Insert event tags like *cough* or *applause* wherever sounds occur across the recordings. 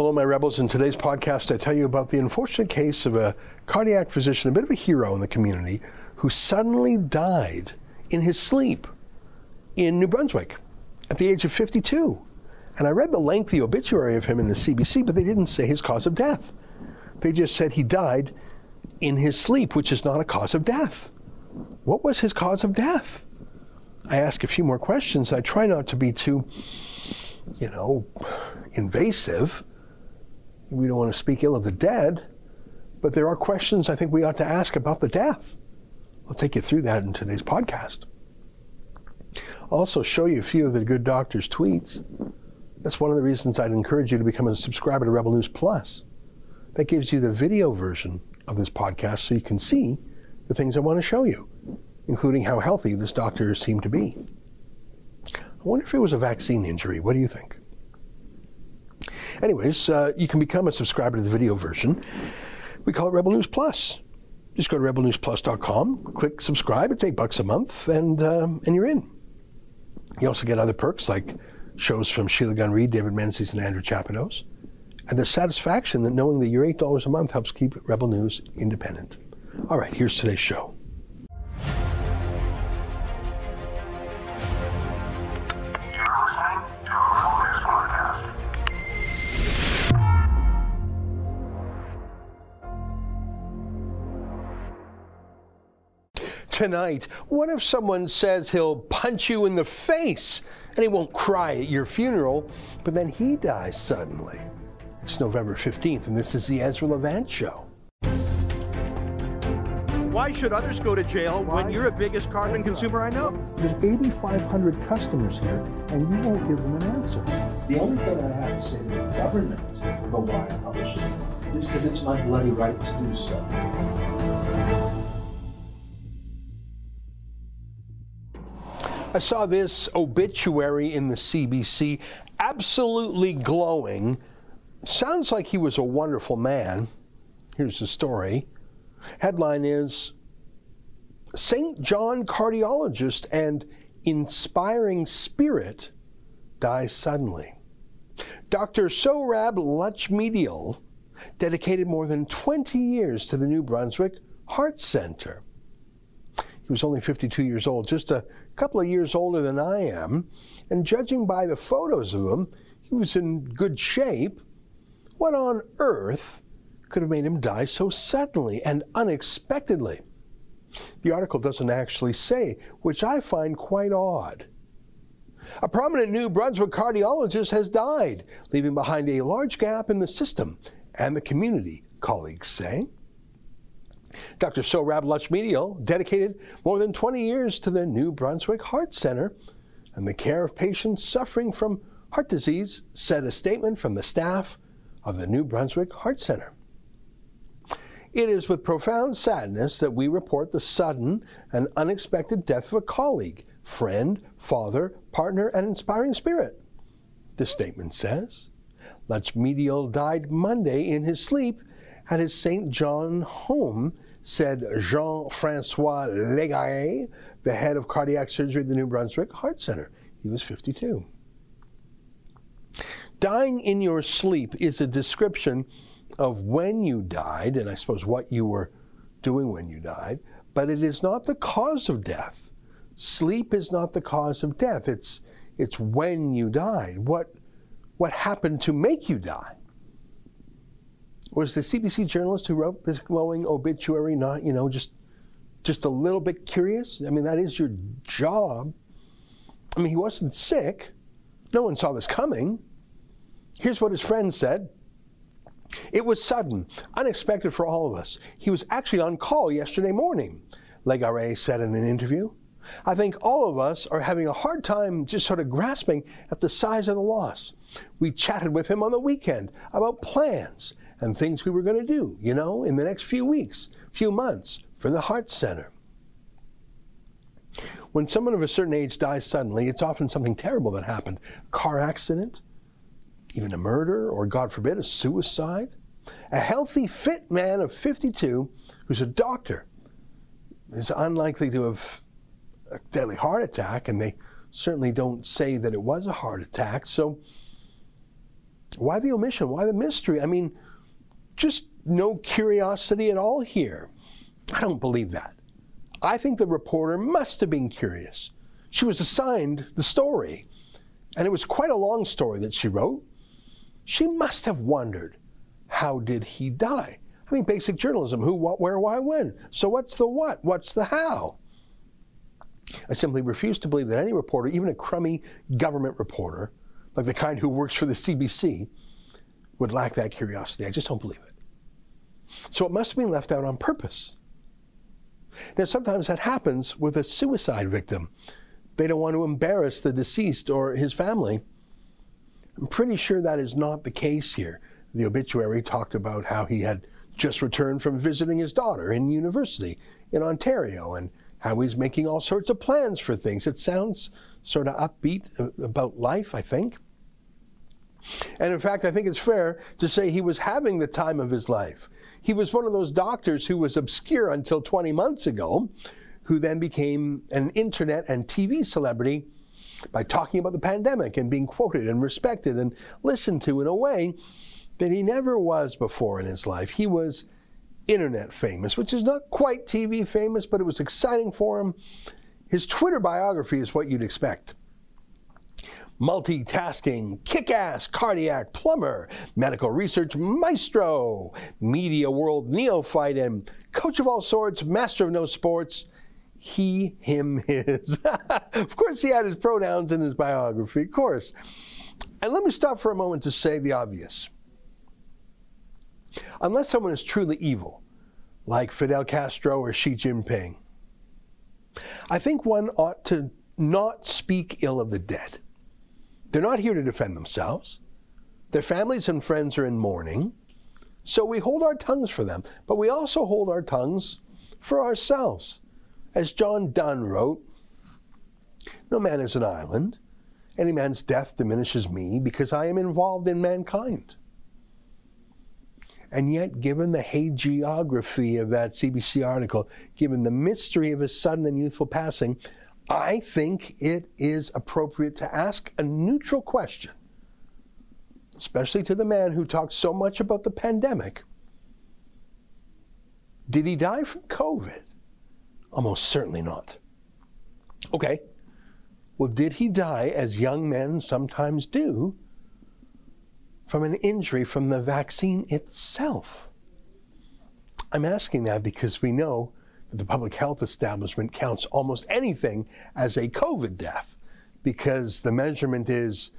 Hello, my rebels. In today's podcast, I tell you about the unfortunate case of a cardiac physician, a bit of a hero in the community, who suddenly died in his sleep in New Brunswick at the age of 52. And I read the lengthy obituary of him in the CBC, but they didn't say his cause of death. They just said he died in his sleep, which is not a cause of death. What was his cause of death? I ask a few more questions. I try not to be too, you know, invasive. We don't want to speak ill of the dead, but there are questions I think we ought to ask about the death. I'll take you through that in today's podcast. I'll also show you a few of the good doctor's tweets. That's one of the reasons I'd encourage you to become a subscriber to Rebel News Plus. That gives you the video version of this podcast so you can see the things I want to show you, including how healthy this doctor seemed to be. I wonder if it was a vaccine injury. What do you think? Anyways, uh, you can become a subscriber to the video version. We call it Rebel News Plus. Just go to rebelnewsplus.com, click subscribe. It's eight bucks a month, and um, and you're in. You also get other perks like shows from Sheila Gunn Reid, David Menzies, and Andrew Chapados, and the satisfaction that knowing that your eight dollars a month helps keep Rebel News independent. All right, here's today's show. Tonight, what if someone says he'll punch you in the face and he won't cry at your funeral, but then he dies suddenly? It's November 15th, and this is the Ezra Levant Show. Why should others go to jail Why? when you're the biggest carbon consumer I know? There's 8,500 customers here, and you won't give them an answer. The only thing I have to say to the government about why I publish it is because it's my bloody right to do so. I saw this obituary in the CBC, absolutely glowing. Sounds like he was a wonderful man. Here's the story. Headline is Saint John cardiologist and inspiring spirit dies suddenly. Dr. Sohrab Lutchmedial dedicated more than 20 years to the New Brunswick Heart Center. He was only 52 years old, just a couple of years older than I am, and judging by the photos of him, he was in good shape. What on earth could have made him die so suddenly and unexpectedly? The article doesn't actually say, which I find quite odd. A prominent New Brunswick cardiologist has died, leaving behind a large gap in the system and the community, colleagues say. Dr. Sohrab Lutchmedial dedicated more than 20 years to the New Brunswick Heart Center and the care of patients suffering from heart disease, said a statement from the staff of the New Brunswick Heart Center. It is with profound sadness that we report the sudden and unexpected death of a colleague, friend, father, partner, and inspiring spirit. The statement says. Lutchmedial died Monday in his sleep at his Saint John home, said Jean Francois Légaré, the head of cardiac surgery at the New Brunswick Heart Center. He was 52. Dying in your sleep is a description of when you died, and I suppose what you were doing when you died, but it is not the cause of death. Sleep is not the cause of death. It's, it's when you died. What, what happened to make you die? Was the CBC journalist who wrote this glowing obituary not, you know, just just a little bit curious? I mean, that is your job. I mean, he wasn't sick. No one saw this coming. Here's what his friend said. It was sudden, unexpected for all of us. He was actually on call yesterday morning, Légaré said in an interview. I think all of us are having a hard time just sort of grasping at the size of the loss. We chatted with him on the weekend about plans and things we were going to do, you know, in the next few weeks, few months for the Heart Center. When someone of a certain age dies suddenly, it's often something terrible that happened car accident, even a murder, or God forbid, a suicide. A healthy, fit man of 52 who's a doctor is unlikely to have a deadly heart attack, and they certainly don't say that it was a heart attack. So Why the omission? Why the mystery? I mean, just no curiosity at all here. I don't believe that. I think the reporter must have been curious. She was assigned the story, and it was quite a long story that she wrote. She must have wondered how did he die? I mean, basic journalism who, what, where, why, when. So, what's the what? What's the how? I simply refuse to believe that any reporter, even a crummy government reporter, like the kind who works for the CBC, would lack that curiosity. I just don't believe it. So it must have been left out on purpose. Now, sometimes that happens with a suicide victim. They don't want to embarrass the deceased or his family. I'm pretty sure that is not the case here. The obituary talked about how he had just returned from visiting his daughter in university in Ontario and how he's making all sorts of plans for things. It sounds sort of upbeat about life, I think. And in fact, I think it's fair to say he was having the time of his life. He was one of those doctors who was obscure until 20 months ago, who then became an internet and TV celebrity by talking about the pandemic and being quoted and respected and listened to in a way that he never was before in his life. He was internet famous, which is not quite TV famous, but it was exciting for him. His Twitter biography is what you'd expect multitasking, kick ass cardiac plumber, medical research maestro, media world neophyte, and coach of all sorts, master of no sports. He, him, *laughs* his. of course, he had his pronouns in his biography, of course. And let me stop for a moment to say the obvious. Unless someone is truly evil, like Fidel Castro or Xi Jinping, I think one ought to not speak ill of the dead. They're not here to defend themselves. Their families and friends are in mourning. So we hold our tongues for them, but we also hold our tongues for ourselves. As John Donne wrote, No man is an island. Any man's death diminishes me because I am involved in mankind. And yet, given the hagiography of that CBC article, given the mystery of his sudden and youthful passing, I think it is appropriate to ask a neutral question, especially to the man who talked so much about the pandemic. Did he die from COVID? Almost certainly not. Okay. Well, did he die, as young men sometimes do, from an injury from the vaccine itself? I'm asking that because we know the public health establishment counts almost anything as a COVID death because the measurement is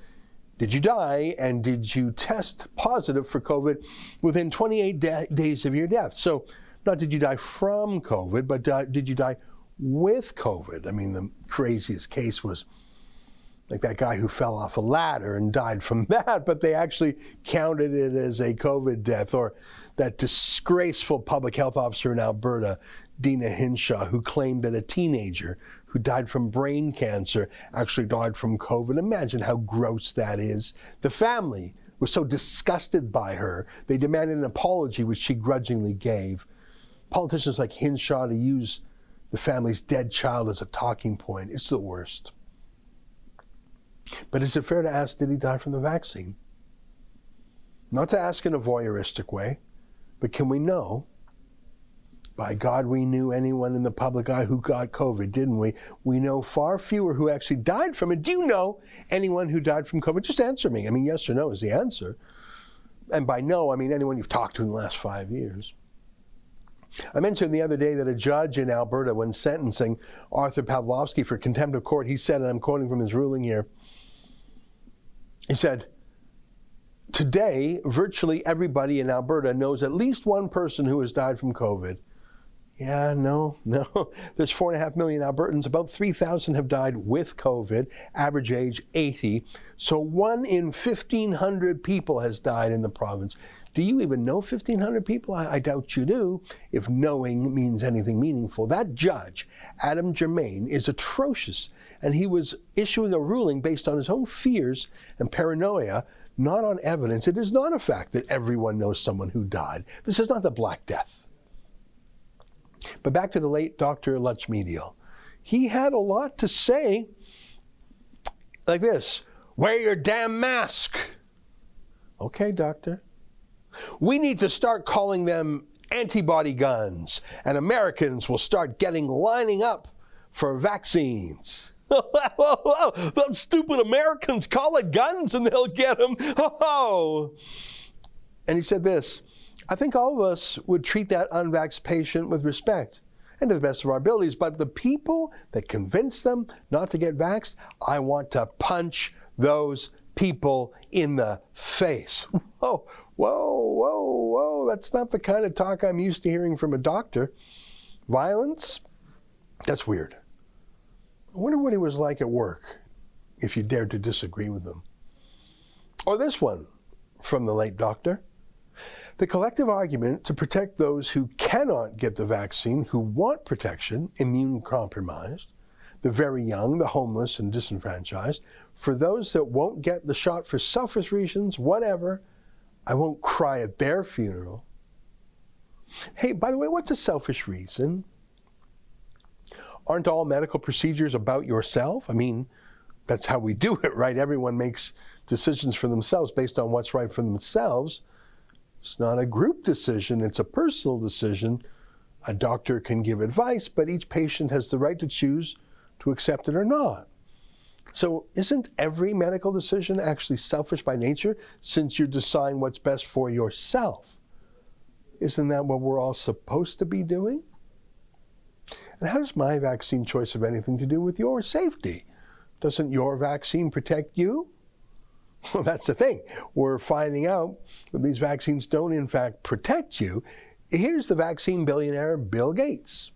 did you die and did you test positive for COVID within 28 da- days of your death? So, not did you die from COVID, but did you die with COVID? I mean, the craziest case was like that guy who fell off a ladder and died from *laughs* that, but they actually counted it as a COVID death, or that disgraceful public health officer in Alberta, Deena Hinshaw, who claimed that a teenager who died from brain cancer actually died from COVID. Imagine how gross that is. The family was so disgusted by her, they demanded an apology, which she grudgingly gave. Politicians like Hinshaw to use the family's dead child as a talking point, it's the worst. But is it fair to ask, did he die from the vaccine? Not to ask in a voyeuristic way, but can we know? By God, we knew anyone in the public eye who got COVID, didn't we? We know far fewer who actually died from it. Do you know anyone who died from COVID? Just answer me. I mean, yes or no is the answer. And by no, I mean anyone you've talked to in the last five years. I mentioned the other day that a judge in Alberta, when sentencing Artur Pawlowski for contempt of court, he said, and I'm quoting from his ruling here, he said, Today, virtually everybody in Alberta knows at least one person who has died from COVID. Yeah, no, *laughs* no. There's four and a half million Albertans. About 3,000 have died with COVID, average age 80. So one in 1,500 people has died in the province. Do you even know 1,500 people? I, I, doubt you do, if knowing means anything meaningful. That judge, Adam Germain, is atrocious and he was issuing a ruling based on his own fears and paranoia, not on evidence. It is not a fact that everyone knows someone who died. This is not the Black Death. But back to the late Dr. Lutchmedial. He had a lot to say, like this wear your damn mask. Okay, doctor. We need to start calling them antibody guns, and Americans will start getting lining up for vaccines. *laughs* Those stupid Americans call it guns and they'll get them. Oh. And he said this I think all of us would treat that unvaxxed patient with respect and to the best of our abilities, but the people that convince them not to get vaxxed, I want to punch those people in the face. *laughs* Whoa, whoa, whoa, whoa. That's not the kind of talk I'm used to hearing from a doctor. Violence? That's weird. I wonder what it was like at work if you dared to disagree with them. Or this one from the late doctor. The collective argument to protect those who cannot get the vaccine, who want protection, immune compromised, the very young, the homeless, and disenfranchised. For those that won't get the shot for selfish reasons, whatever, I won't cry at their funeral. Hey, by the way, what's a selfish reason? Aren't all medical procedures about yourself? I mean, that's how we do it, right? Everyone makes decisions for themselves based on what's right for themselves. It's not a group decision, it's a personal decision. A doctor can give advice, but each patient has the right to choose to accept it or not. So, isn't every medical decision actually selfish by nature since you're deciding what's best for yourself? Isn't that what we're all supposed to be doing? And how does my vaccine choice have anything to do with your safety? Doesn't your vaccine protect you? *laughs* Well, that's the thing. We're finding out that these vaccines don't, in fact, protect you. Here's the vaccine billionaire Bill Gates.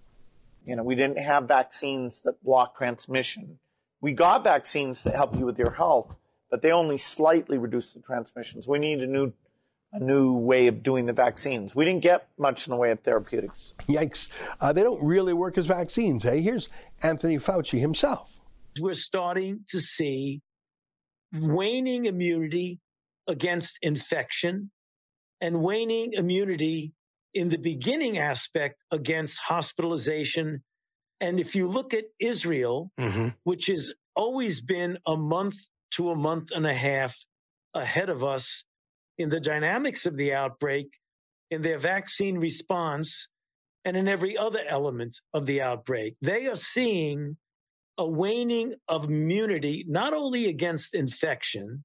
You know, we didn't have vaccines that block transmission. We got vaccines that help you with your health, but they only slightly reduce the transmissions. We need a new a new way of doing the vaccines. We didn't get much in the way of therapeutics. Yikes. Uh, they don't really work as vaccines, hey? Here's Anthony Fauci himself. We're starting to see waning immunity against infection and waning immunity in the beginning aspect against hospitalization. And if you look at Israel, mm-hmm. which has always been a month to a month and a half ahead of us in the dynamics of the outbreak, in their vaccine response, and in every other element of the outbreak, they are seeing a waning of immunity, not only against infection,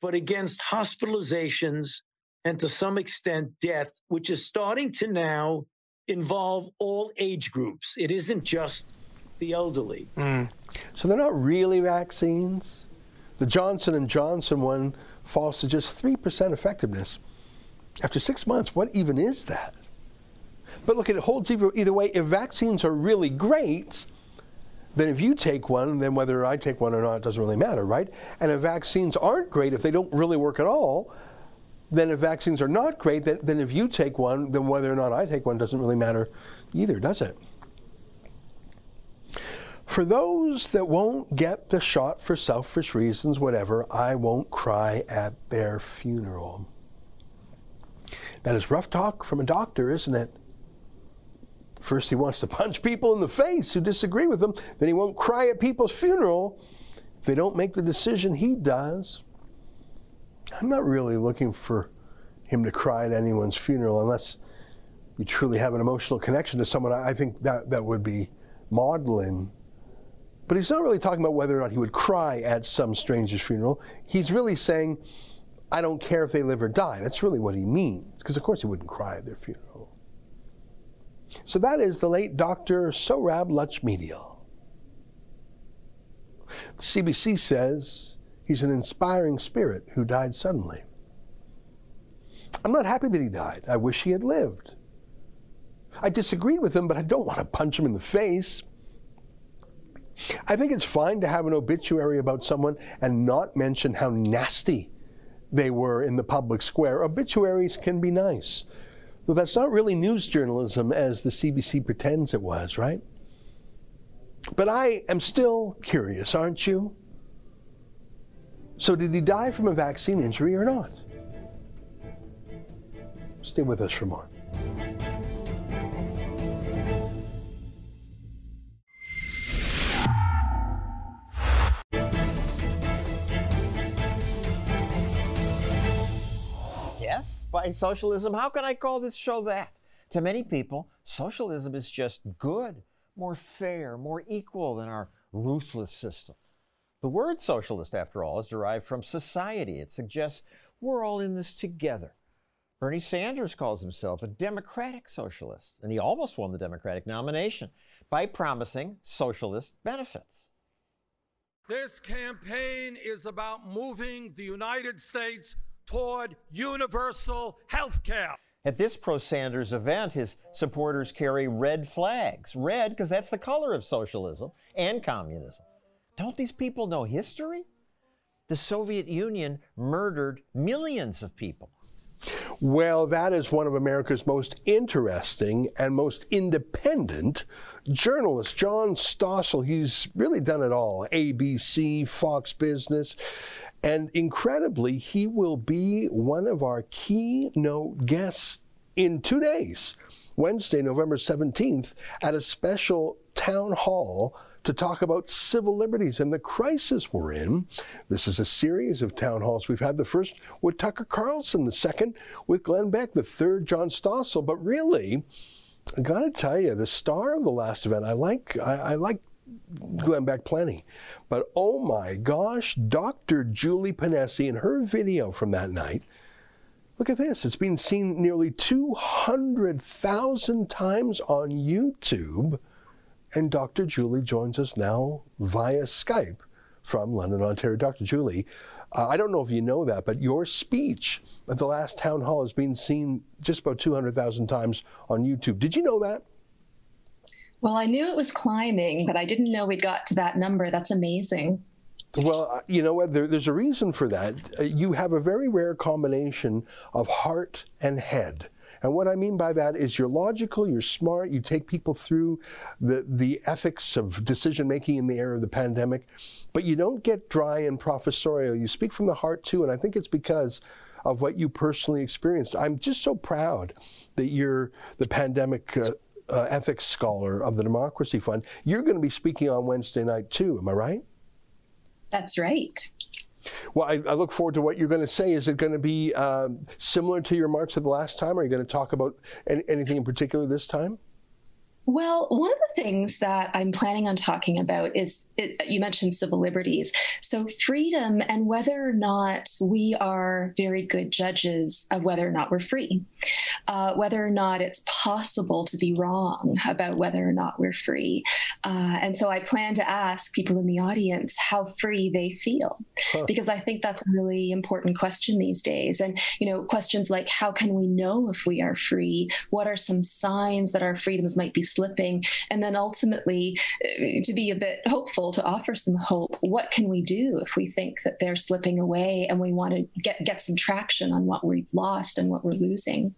but against hospitalizations and to some extent death, which is starting to now involve all age groups. It isn't just the elderly. Mm. So they're not really vaccines. The Johnson and Johnson one falls to just 3% effectiveness. After 6 months, what even is that? But look, it holds either, either way. If vaccines are really great, then if you take one, then whether I take one or not it doesn't really matter, right? And if vaccines aren't great, if they don't really work at all, then if vaccines are not great, then, then if you take one, then whether or not I take one doesn't really matter either, does it? For those that won't get the shot for selfish reasons, whatever, I won't cry at their funeral. That is rough talk from a doctor, isn't it? First, he wants to punch people in the face who disagree with him. Then he won't cry at people's funeral if they don't make the decision he does. I'm not really looking for him to cry at anyone's funeral unless you truly have an emotional connection to someone. I think that, that would be maudlin. But he's not really talking about whether or not he would cry at some stranger's funeral. He's really saying, I don't care if they live or die. That's really what he means. Because, of course, he wouldn't cry at their funeral. So that is the late Dr. Sohrab Lutchmedial. The CBC says he's an inspiring spirit who died suddenly. I'm not happy that he died. I wish he had lived. I disagreed with him, but I don't want to punch him in the face. I think it's fine to have an obituary about someone and not mention how nasty they were in the public square. Obituaries can be nice. Well, that's not really news journalism as the CBC pretends it was, right? But I am still curious, aren't you? So, did he die from a vaccine injury or not? Stay with us for more. Socialism. How can I call this show that? To many people, socialism is just good, more fair, more equal than our ruthless system. The word socialist, after all, is derived from society. It suggests we're all in this together. Bernie Sanders calls himself a democratic socialist, and he almost won the Democratic nomination by promising socialist benefits. This campaign is about moving the United States toward universal health care. At this pro Sanders event, his supporters carry red flags. Red, because that's the color of socialism and communism. Don't these people know history? The Soviet Union murdered millions of people. Well, that is one of America's most interesting and most independent journalists. John Stossel, he's really done it all ABC, Fox Business. And incredibly, he will be one of our keynote guests in two days, Wednesday, November 17th, at a special town hall to talk about civil liberties and the crisis we're in. This is a series of town halls. We've had the first with Tucker Carlson, the second with Glenn Beck, the third John Stossel. But really, I got to tell you, the star of the last event, I like, I, I like Glenn Beck plenty. But oh my gosh, Dr. Julie Ponesse in her video from that night. Look at this. It's been seen nearly 200,000 times on YouTube. And Dr. Julie joins us now via Skype from London, Ontario. Dr. Julie, uh, I don't know if you know that, but your speech at the last town hall has been seen just about 200,000 times on YouTube. Did you know that? Well, I knew it was climbing, but I didn't know we'd got to that number. That's amazing. Well, uh, you know what? There, there's a reason for that. Uh, you have a very rare combination of heart and head. And what I mean by that is you're logical, you're smart, you take people through the, the ethics of decision making in the era of the pandemic, but you don't get dry and professorial. You speak from the heart too, and I think it's because of what you personally experienced. I'm just so proud that you're the pandemic uh, uh, ethics scholar of the Democracy Fund. You're going to be speaking on Wednesday night too, am I right? That's right. Well, I, I, look forward to what you're going to say. Is it going to be um, similar to your remarks of the last time? Or are you going to talk about any, anything in particular this time? Well, one of the things that I'm planning on talking about is it, you mentioned civil liberties. So, freedom and whether or not we are very good judges of whether or not we're free, uh, whether or not it's possible to be wrong about whether or not we're free. Uh, and so, I plan to ask people in the audience how free they feel, huh. because I think that's a really important question these days. And, you know, questions like how can we know if we are free? What are some signs that our freedoms might be slipping? And then ultimately, uh, to be a bit hopeful, to offer some hope, what can we do if we think that they're slipping away and we want to get, get some traction on what we've lost and what we're losing?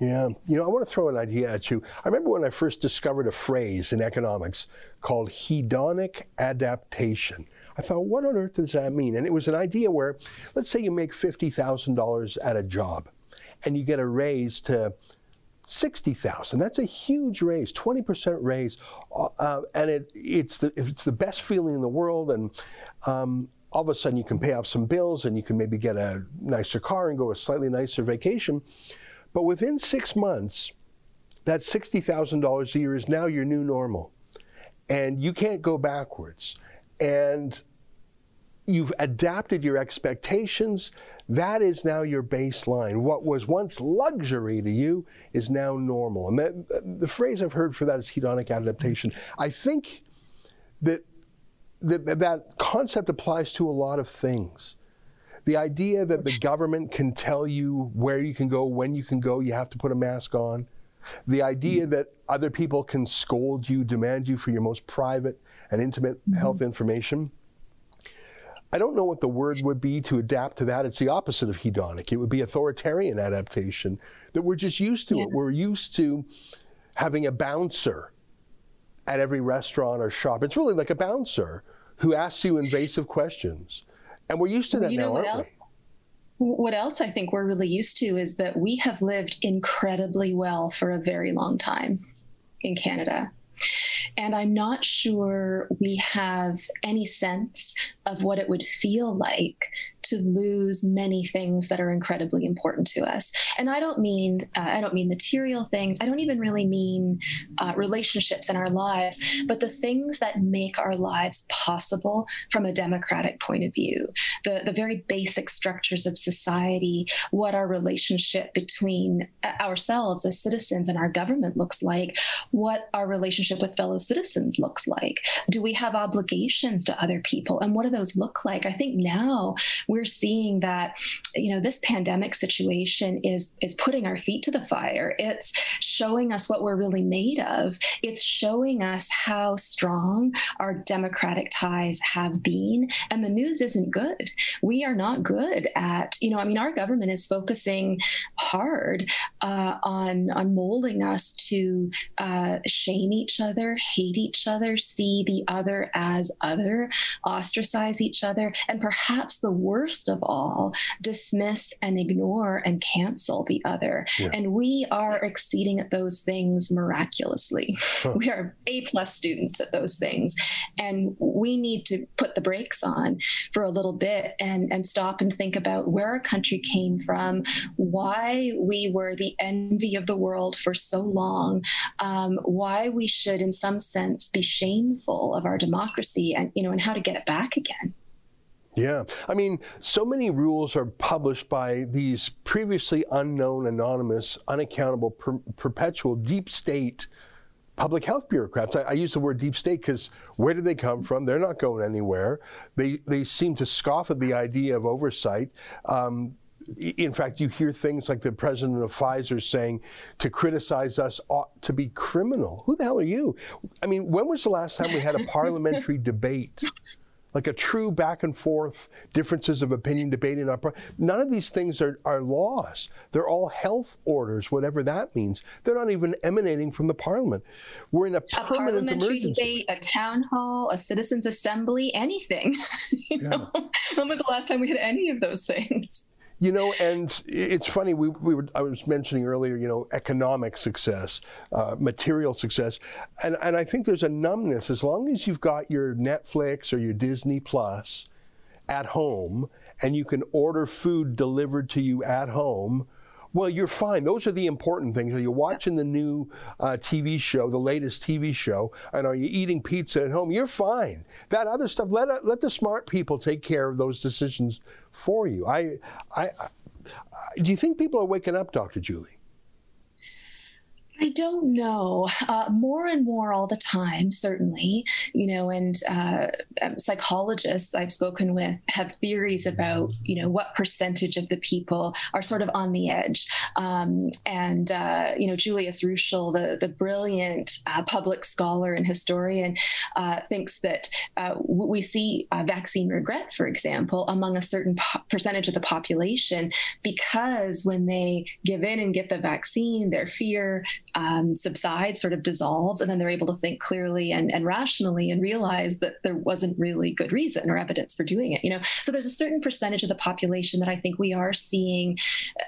Yeah. You know, I want to throw an idea at you. I remember when I first discovered a phrase in economics called hedonic adaptation. I thought, what on earth does that mean? And it was an idea where, let's say you make $50,000 at a job and you get a raise to 60,000. That's a huge raise, 20% raise. Uh, uh, and it, it's, the, it's the best feeling in the world. And um, all of a sudden you can pay off some bills and you can maybe get a nicer car and go a slightly nicer vacation. But within six months, that $60,000 a year is now your new normal. And you can't go backwards. And you've adapted your expectations. That is now your baseline. What was once luxury to you is now normal. And that, the phrase I've heard for that is hedonic adaptation. I think that, that that concept applies to a lot of things. The idea that the government can tell you where you can go, when you can go, you have to put a mask on. The idea that other people can scold you, demand you for your most private and intimate mm-hmm. health information I don't know what the word would be to adapt to that. It's the opposite of hedonic. It would be authoritarian adaptation that we're just used to yeah. it. We're used to having a bouncer at every restaurant or shop. It's really like a bouncer who asks you invasive questions. And we're used to that you now, aren't else? we? What else I think we're really used to is that we have lived incredibly well for a very long time in Canada. And I'm not sure we have any sense of what it would feel like to lose many things that are incredibly important to us. And I don't mean uh, I don't mean material things. I don't even really mean uh, relationships in our lives, but the things that make our lives possible from a democratic point of view. The the very basic structures of society, what our relationship between uh, ourselves as citizens and our government looks like, what our relationship with fellow citizens looks like. Do we have obligations to other people, and what do those look like? I think now we're seeing that you know this pandemic situation is is putting our feet to the fire. It's showing us what we're really made of. It's showing us how strong our democratic ties have been, and the news isn't good. We are not good at you know. I mean, our government is focusing hard uh, on on molding us to uh, shame each other, hate each other, see the other as other, ostracize each other, and perhaps the worst of all, dismiss and ignore and cancel the other. Yeah. And we are exceeding at those things miraculously. Huh. We are A plus students at those things. And we need to put the brakes on for a little bit and, and stop and think about where our country came from, why we were the envy of the world for so long, um, why we should, in some sense, be shameful of our democracy and, you know, and how to get it back again. Yeah. I mean, so many rules are published by these previously unknown, anonymous, unaccountable, per- perpetual deep state public health bureaucrats. I, I use the word deep state because where do they come from? They're not going anywhere. They, they seem to scoff at the idea of oversight. Um, in fact, you hear things like the president of Pfizer saying to criticize us ought to be criminal. Who the hell are you? I mean, when was the last time we had a *laughs* parliamentary debate like a true back and forth differences of opinion debate in our none of these things are, are laws they're all health orders whatever that means they're not even emanating from the parliament we're in a, a parliamentary emergency. debate a town hall a citizens assembly anything *laughs* you yeah. know when was the last time we had any of those things you know, and it's funny. We, we were I was mentioning earlier. You know, economic success, uh, material success, and and I think there's a numbness as long as you've got your Netflix or your Disney Plus at home, and you can order food delivered to you at home well, you're fine. Those are the important things. Are you watching the new uh, TV show, the latest TV show, and are you eating pizza at home? You're fine. That other stuff, let uh, let the smart people take care of those decisions for you. I, I, I do you think people are waking up, Dr. Julie? I don't know. Uh, more and more all the time, certainly. You know, and uh, um, psychologists I've spoken with have theories about, you know, what percentage of the people are sort of on the edge. Um, and, uh, you know, Julius Ruechel, the, the brilliant uh, public scholar and historian, uh, thinks that uh, we see vaccine regret, for example, among a certain po- percentage of the population because when they give in and get the vaccine, their fear, um, subsides, sort of dissolves, and then they're able to think clearly and, and rationally and realize that there wasn't really good reason or evidence for doing it. You know, so there's a certain percentage of the population that I think we are seeing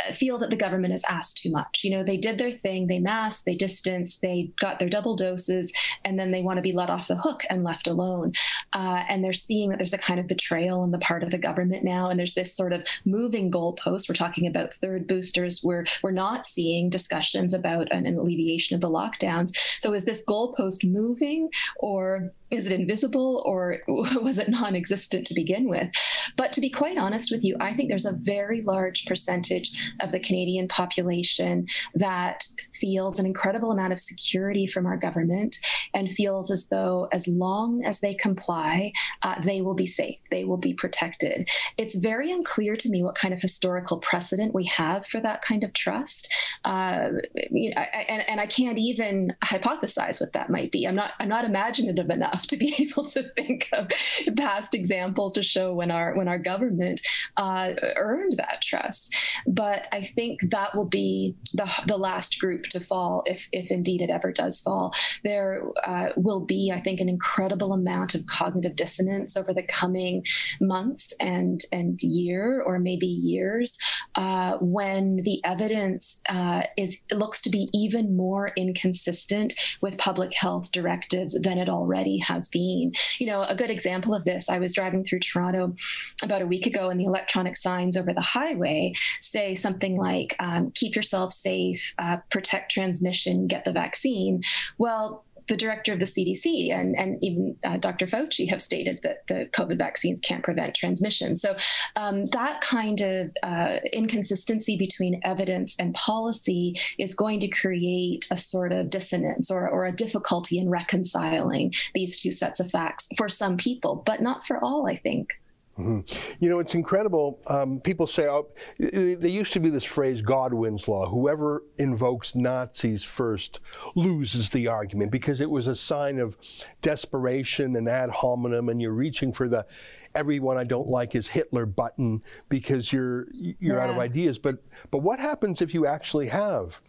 uh, feel that the government has asked too much. You know, they did their thing, they masked, they distanced, they got their double doses, and then they want to be let off the hook and left alone. Uh, and they're seeing that there's a kind of betrayal on the part of the government now, and there's this sort of moving goalpost. We're talking about third boosters. We're we're not seeing discussions about an, an alleviation of the lockdowns. So is this goalpost moving or is it invisible or *laughs* was it non existent to begin with? But to be quite honest with you, I think there's a very large percentage of the Canadian population that feels an incredible amount of security from our government and feels as though as long as they comply, uh, they will be safe, they will be protected. It's very unclear to me what kind of historical precedent we have for that kind of trust. Uh, and, and I can't even hypothesize what that might be. I'm not, I'm not imaginative enough to be *laughs* able to think of past examples to show when our when our government uh, earned that trust. But I think that will be the the last group to fall if if indeed it ever does fall. There uh, will be, I think, an incredible amount of cognitive dissonance over the coming months and and year or maybe years uh, when the evidence uh, is looks to be even more inconsistent with public health directives than it already has been. You know, a good example of this, I was driving through Toronto about a week ago, and the electronic signs over the highway say something like, um, keep yourself safe, uh, protect transmission, get the vaccine. Well, the director of the CDC and, and even uh, Dr. Fauci have stated that the COVID vaccines can't prevent transmission. So um, that kind of uh, inconsistency between evidence and policy is going to create a sort of dissonance or, or a difficulty in reconciling these two sets of facts for some people, but not for all, I think. Mm-hmm. You know, it's incredible. Um, people say, oh, there used to be this phrase, Godwin's Law. Whoever invokes Nazis first loses the argument because it was a sign of desperation and ad hominem, and you're reaching for the everyone I don't like is Hitler button because you're you're yeah. out of ideas. But but what happens if you actually have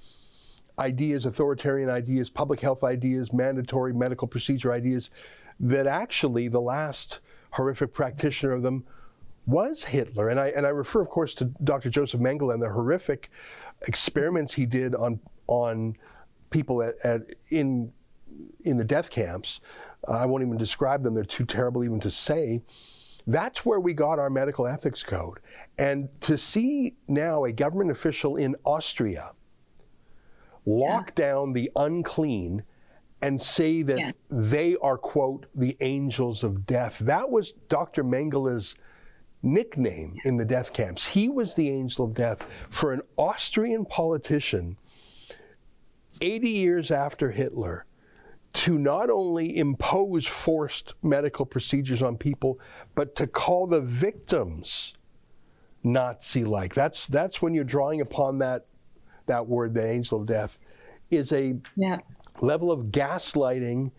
ideas, authoritarian ideas, public health ideas, mandatory medical procedure ideas that actually the last horrific practitioner of them was Hitler. And I, and I refer, of course, to Dr. Joseph Mengele and the horrific experiments he did on, on people at, at in, in the death camps. Uh, I won't even describe them, they're too terrible even to say. That's where we got our medical ethics code. And to see now a government official in Austria lock yeah. down the unclean and say that yeah. they are, quote, the angels of death. That was Dr. Mengele's nickname in the death camps. He was the angel of death for an Austrian politician 80 years after Hitler to not only impose forced medical procedures on people, but to call the victims Nazi like. That's that's when you're drawing upon that that word, the angel of death, is a yeah level of gaslighting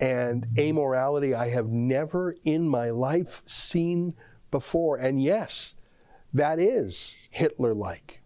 and amorality I have never in my life seen before. And yes, that is Hitler like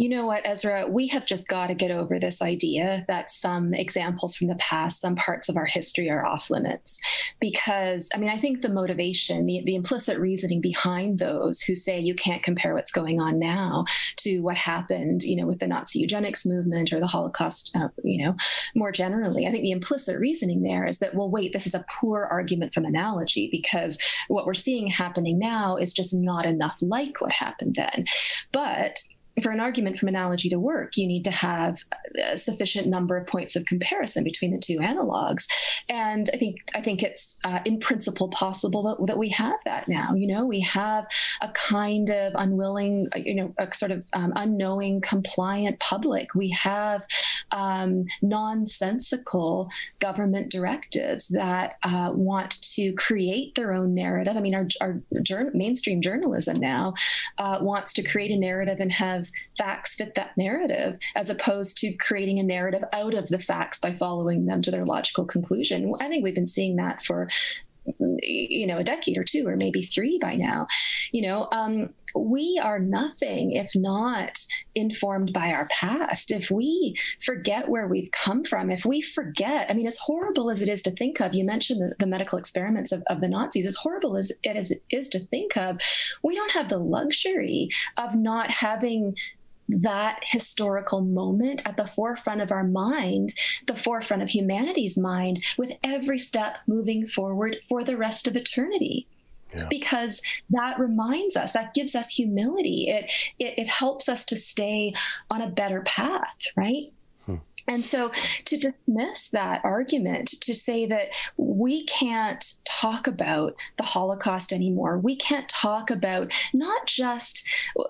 you know what, Ezra, we have just got to get over this idea that some examples from the past, some parts of our history are off limits. Because, I mean, I think the motivation, the, the implicit reasoning behind those who say you can't compare what's going on now to what happened, you know, with the Nazi eugenics movement or the Holocaust, uh, you know, more generally, I think the implicit reasoning there is that, well, wait, this is a poor argument from analogy because what we're seeing happening now is just not enough like what happened then. But for an argument from analogy to work, you need to have a sufficient number of points of comparison between the two analogs. And I think I think it's uh, in principle possible that, that we have that now. You know, we have a kind of unwilling, you know, a sort of um, unknowing, compliant public. We have um, nonsensical government directives that uh, want to create their own narrative. I mean, our, our mainstream journalism now uh, wants to create a narrative and have facts fit that narrative, as opposed to creating a narrative out of the facts by following them to their logical conclusion. I think we've been seeing that for you know a decade or two or maybe three by now you know um, we are nothing if not informed by our past if we forget where we've come from if we forget i mean as horrible as it is to think of you mentioned the, the medical experiments of, of the nazis as horrible as it is, is to think of we don't have the luxury of not having that historical moment at the forefront of our mind, the forefront of humanity's mind, with every step moving forward for the rest of eternity. Yeah. Because that reminds us, that gives us humility. It, it, it helps us to stay on a better path, right? Hmm. And so to dismiss that argument, to say that we can't talk about the Holocaust anymore, we can't talk about not just,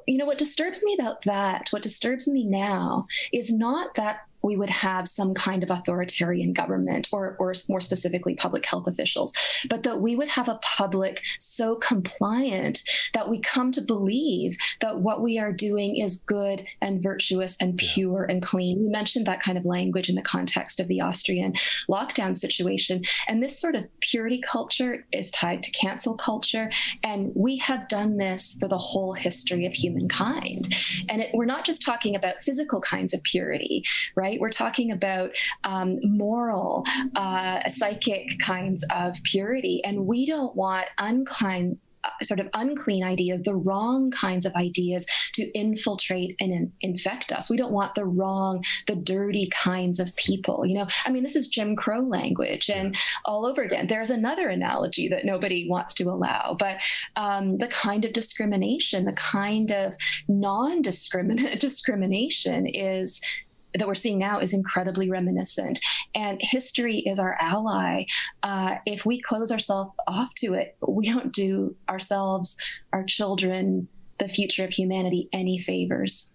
you know, what disturbs me about that, what disturbs me now is not that we would have some kind of authoritarian government or, or more specifically public health officials, but that we would have a public so compliant that we come to believe that what we are doing is good and virtuous and pure and clean. You mentioned that kind of language in the context of the Austrian lockdown situation. And this sort of purity culture is tied to cancel culture. And we have done this for the whole history of humankind. And it, we're not just talking about physical kinds of purity, right? Right? We're talking about um, moral, uh, psychic kinds of purity, and we don't want unkind uh, sort of unclean ideas, the wrong kinds of ideas to infiltrate and in- infect us. We don't want the wrong, the dirty kinds of people. You know, I mean, this is Jim Crow language, and all over again. There's another analogy that nobody wants to allow, but um, the kind of discrimination, the kind of non-discriminate *laughs* discrimination is that we're seeing now is incredibly reminiscent. And history is our ally. Uh, if we close ourselves off to it, we don't do ourselves, our children, the future of humanity any favors.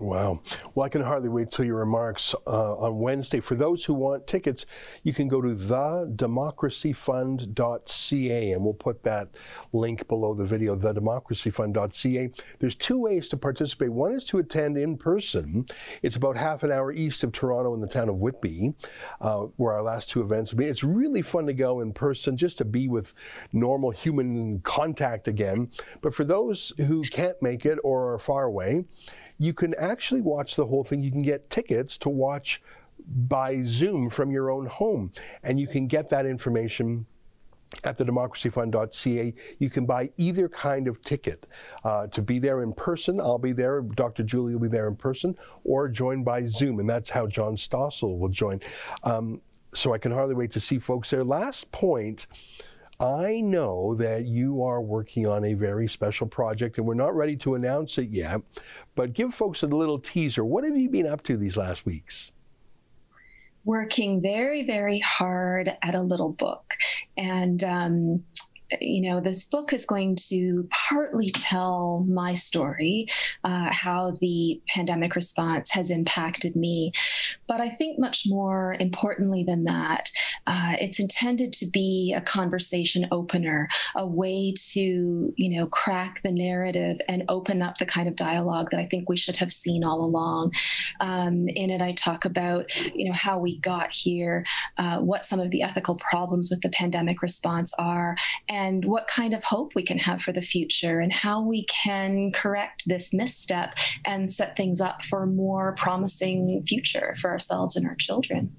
Wow. Well, I can hardly wait till your remarks uh, on Wednesday. For those who want tickets, you can go to thedemocracyfund.ca, and we'll put that link below the video, thedemocracyfund.ca. There's two ways to participate. One is to attend in person. It's about half an hour east of Toronto in the town of Whitby, uh, where our last two events have been. It's really fun to go in person just to be with normal human contact again. But for those who can't make it or are far away, you can actually watch the whole thing. You can get tickets to watch by Zoom from your own home, and you can get that information at the democracyfund.ca. You can buy either kind of ticket uh, to be there in person. I'll be there. Dr. Julie will be there in person, or join by Zoom, and that's how John Stossel will join. Um, so I can hardly wait to see folks there. Last point. I know that you are working on a very special project, and we're not ready to announce it yet, but give folks a little teaser. What have you been up to these last weeks? Working very, very hard at a little book. And um, you know, this book is going to partly tell my story, uh, how the pandemic response has impacted me. But I think much more importantly than that, uh, it's intended to be a conversation opener, a way to, you know, crack the narrative and open up the kind of dialogue that I think we should have seen all along. Um, in it, I talk about, you know, how we got here, uh, what some of the ethical problems with the pandemic response are, and and what kind of hope we can have for the future and how we can correct this misstep and set things up for a more promising future for ourselves and our children.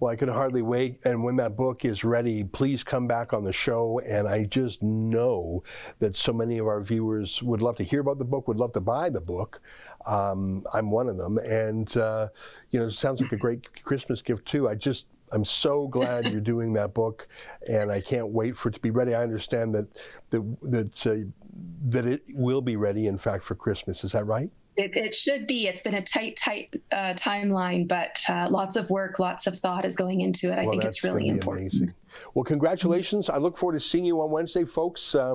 Well, I can hardly wait. And when that book is ready, please come back on the show. And I just know that so many of our viewers would love to hear about the book, would love to buy the book. Um, I'm one of them. And, uh, you know, it sounds like a great Christmas gift, too. I just I'm so glad *laughs* you're doing that book, and I can't wait for it to be ready. I understand that that that, uh, that it will be ready, in fact, for Christmas. Is that right? It, it should be. It's been a tight, tight uh, timeline, but uh, lots of work, lots of thought is going into it. I well, think it's really important. Amazing. Well, congratulations. I look forward to seeing you on Wednesday, folks. Uh,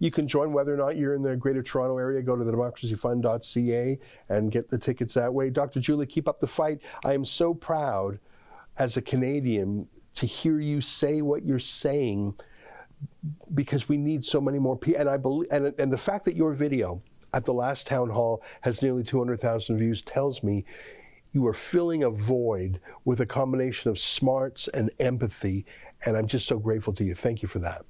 you can join whether or not you're in the Greater Toronto area. Go to the democracyfund.ca and get the tickets that way. Dr. Julie, keep up the fight. I am so proud as a Canadian to hear you say what you're saying because we need so many more people. And I believe, and, and the fact that your video at the last town hall has nearly 200,000 views tells me you are filling a void with a combination of smarts and empathy. And I'm just so grateful to you. Thank you for that.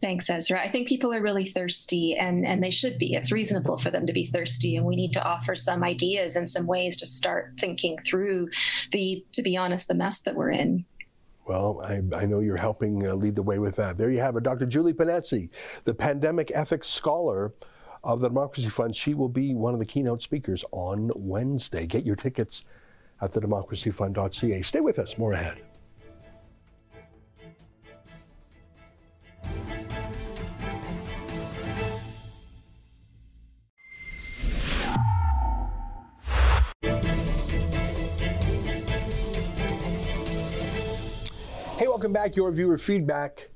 Thanks, Ezra. I think people are really thirsty and, and they should be. It's reasonable for them to be thirsty, and we need to offer some ideas and some ways to start thinking through the, to be honest, the mess that we're in. Well, I, I know you're helping uh, lead the way with that. There you have it, Dr. Julie Ponesse, the pandemic ethics scholar of the Democracy Fund. She will be one of the keynote speakers on Wednesday. Get your tickets at thedemocracyfund.ca. Stay with us, more ahead. Welcome back. Your viewer feedback.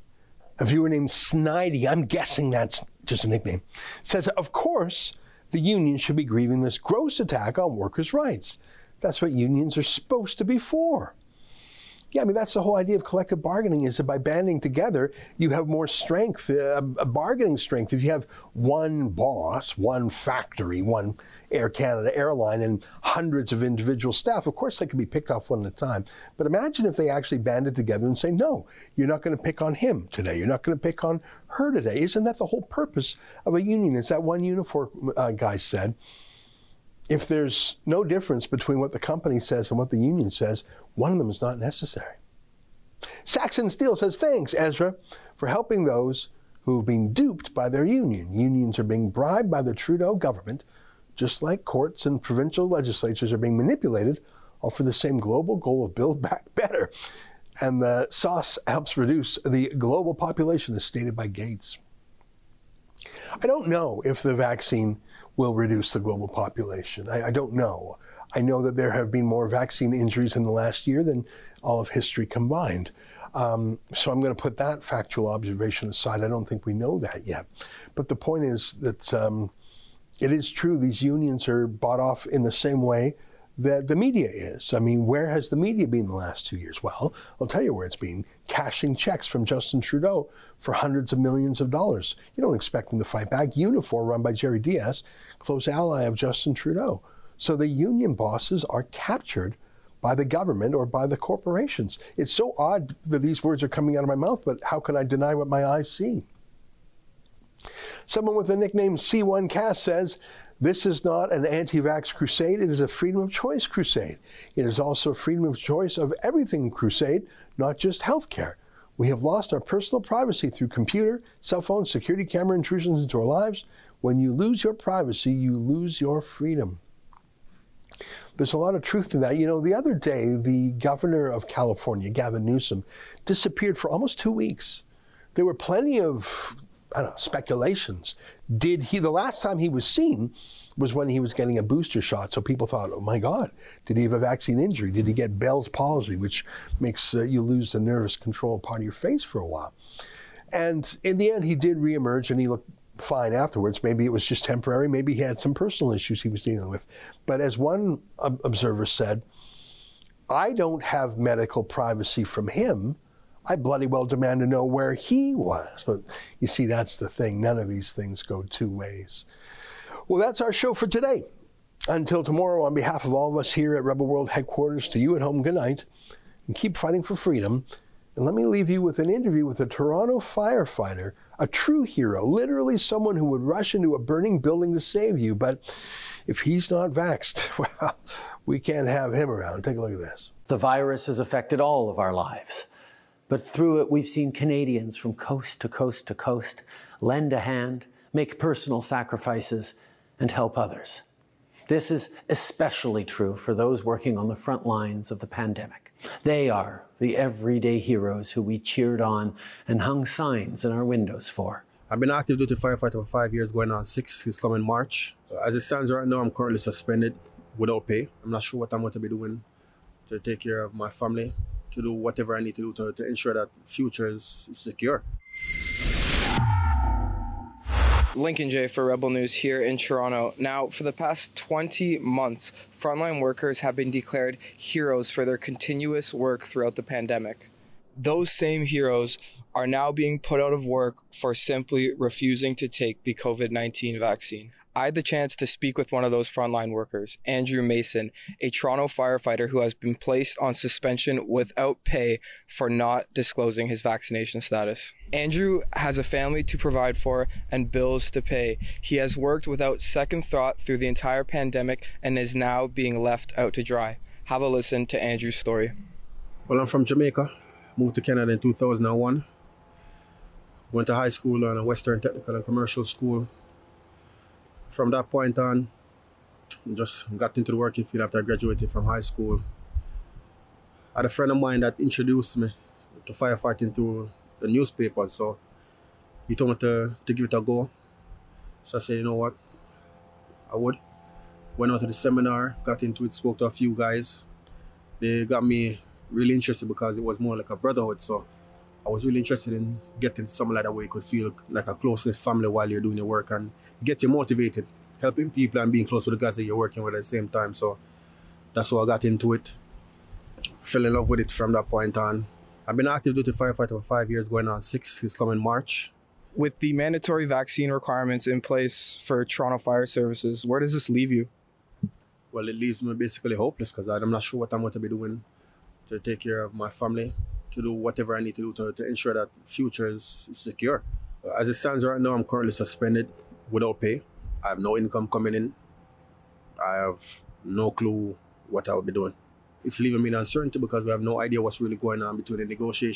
A viewer named Snidey, I'm guessing that's just a nickname, says, Of course, the union should be grieving this gross attack on workers' rights. That's what unions are supposed to be for. Yeah, I mean, that's the whole idea of collective bargaining is that by banding together, you have more strength, uh, bargaining strength. If you have one boss, one factory, one Air Canada airline and hundreds of individual staff. Of course, they can be picked off one at a time. But imagine if they actually banded together and say, no, you're not going to pick on him today. You're not going to pick on her today. Isn't that the whole purpose of a union? As that one uniform uh, guy said, if there's no difference between what the company says and what the union says, one of them is not necessary. Saxon Steele says, thanks, Ezra, for helping those who have been duped by their union. Unions are being bribed by the Trudeau government, just like courts and provincial legislatures are being manipulated, all for the same global goal of build back *laughs* better. And the sauce helps reduce the global population, as stated by Gates. I don't know if the vaccine will reduce the global population. I, I don't know. I know that there have been more vaccine injuries in the last year than all of history combined. Um, so I'm going to put that factual observation aside. I don't think we know that yet. But the point is that um, it is true these unions are bought off in the same way that the media is. I mean, where has the media been the last two years? Well, I'll tell you where it's been cashing checks from Justin Trudeau for hundreds of millions of dollars. You don't expect them to fight back. Unifor, run by Jerry Dias, close ally of Justin Trudeau. So the union bosses are captured by the government or by the corporations. It's so odd that these words are coming out of my mouth, but how can I deny what my eyes see? Someone with the nickname C1 Cast says, this is not an anti vax crusade, it is a freedom of choice crusade. It is also a freedom of choice of everything crusade, not just healthcare. We have lost our personal privacy through computer, cell phone, security camera intrusions into our lives. When you lose your privacy, you lose your freedom. There's a lot of truth to that. You know, the other day, the governor of California, Gavin Newsom, disappeared for almost two weeks. There were plenty of know, speculations. Did he, the last time he was seen was when he was getting a booster shot. So people thought, oh my God, did he have a vaccine injury? Did he get Bell's palsy, which makes uh, you lose the nervous control part of your face for a while? And in the end, he did reemerge and he looked fine afterwards. Maybe it was just temporary. Maybe he had some personal issues he was dealing with. But as one observer said, I don't have medical privacy from him. I bloody well demand to know where he was. But you see, that's the thing. None of these things go two ways. Well, that's our show for today. Until tomorrow, on behalf of all of us here at Rebel World headquarters, to you at home, good night, and keep fighting for freedom. And let me leave you with an interview with a Toronto firefighter a true hero, literally someone who would rush into a burning building to save you. But if he's not vaxxed, *laughs* well, we can't have him around. Take a look at this. The virus has affected all of our lives. But through it, we've seen Canadians from coast to coast to coast lend a hand, make personal sacrifices, and help others. This is especially true for those working on the front lines of the pandemic. They are the everyday heroes who we cheered on and hung signs in our windows for. I've been active duty firefighter for five years, going on six this coming March. As it stands right now, I'm currently suspended without pay. I'm not sure what I'm going to be doing to take care of my family, to do whatever I need to do to, to ensure that future is secure. Lincoln Jay for Rebel News here in Toronto. Now, for the past 20 months, frontline workers have been declared heroes for their continuous work throughout the pandemic. Those same heroes are now being put out of work for simply refusing to take the COVID 19 vaccine. I had the chance to speak with one of those frontline workers, Andrew Mason, a Toronto firefighter who has been placed on suspension without pay for not disclosing his vaccination status. Andrew has a family to provide for and bills to pay. He has worked without second thought through the entire pandemic and is now being left out to dry. Have a listen to Andrew's story. Well, I'm from Jamaica, moved to Canada in 2001. Went to high school on a Western Technical and Commercial School from that point on, just got into the working field after I graduated from high school. I had a friend of mine that introduced me to firefighting through the newspaper, so he told me to, to give it a go. So I said, you know what, I would. Went out to the seminar, got into it, spoke to a few guys. They got me really interested because it was more like a brotherhood. So I was really interested in getting something like that where you could feel like a close family while you're doing your work and get you motivated, helping people and being close to the guys that you're working with at the same time. So that's how I got into it. Fell in love with it from that point on. I've been active duty firefighter for five years, going on six this coming March. With the mandatory vaccine requirements in place for Toronto Fire Services, where does this leave you? Well, it leaves me basically hopeless because I'm not sure what I'm going to be doing to take care of my family, to do whatever I need to do to, to ensure that future is secure. Uh, as it stands right now, I'm currently suspended without pay. I have no income coming in. I have no clue what I'll be doing. It's leaving me in uncertainty because we have no idea what's really going on between the negotiations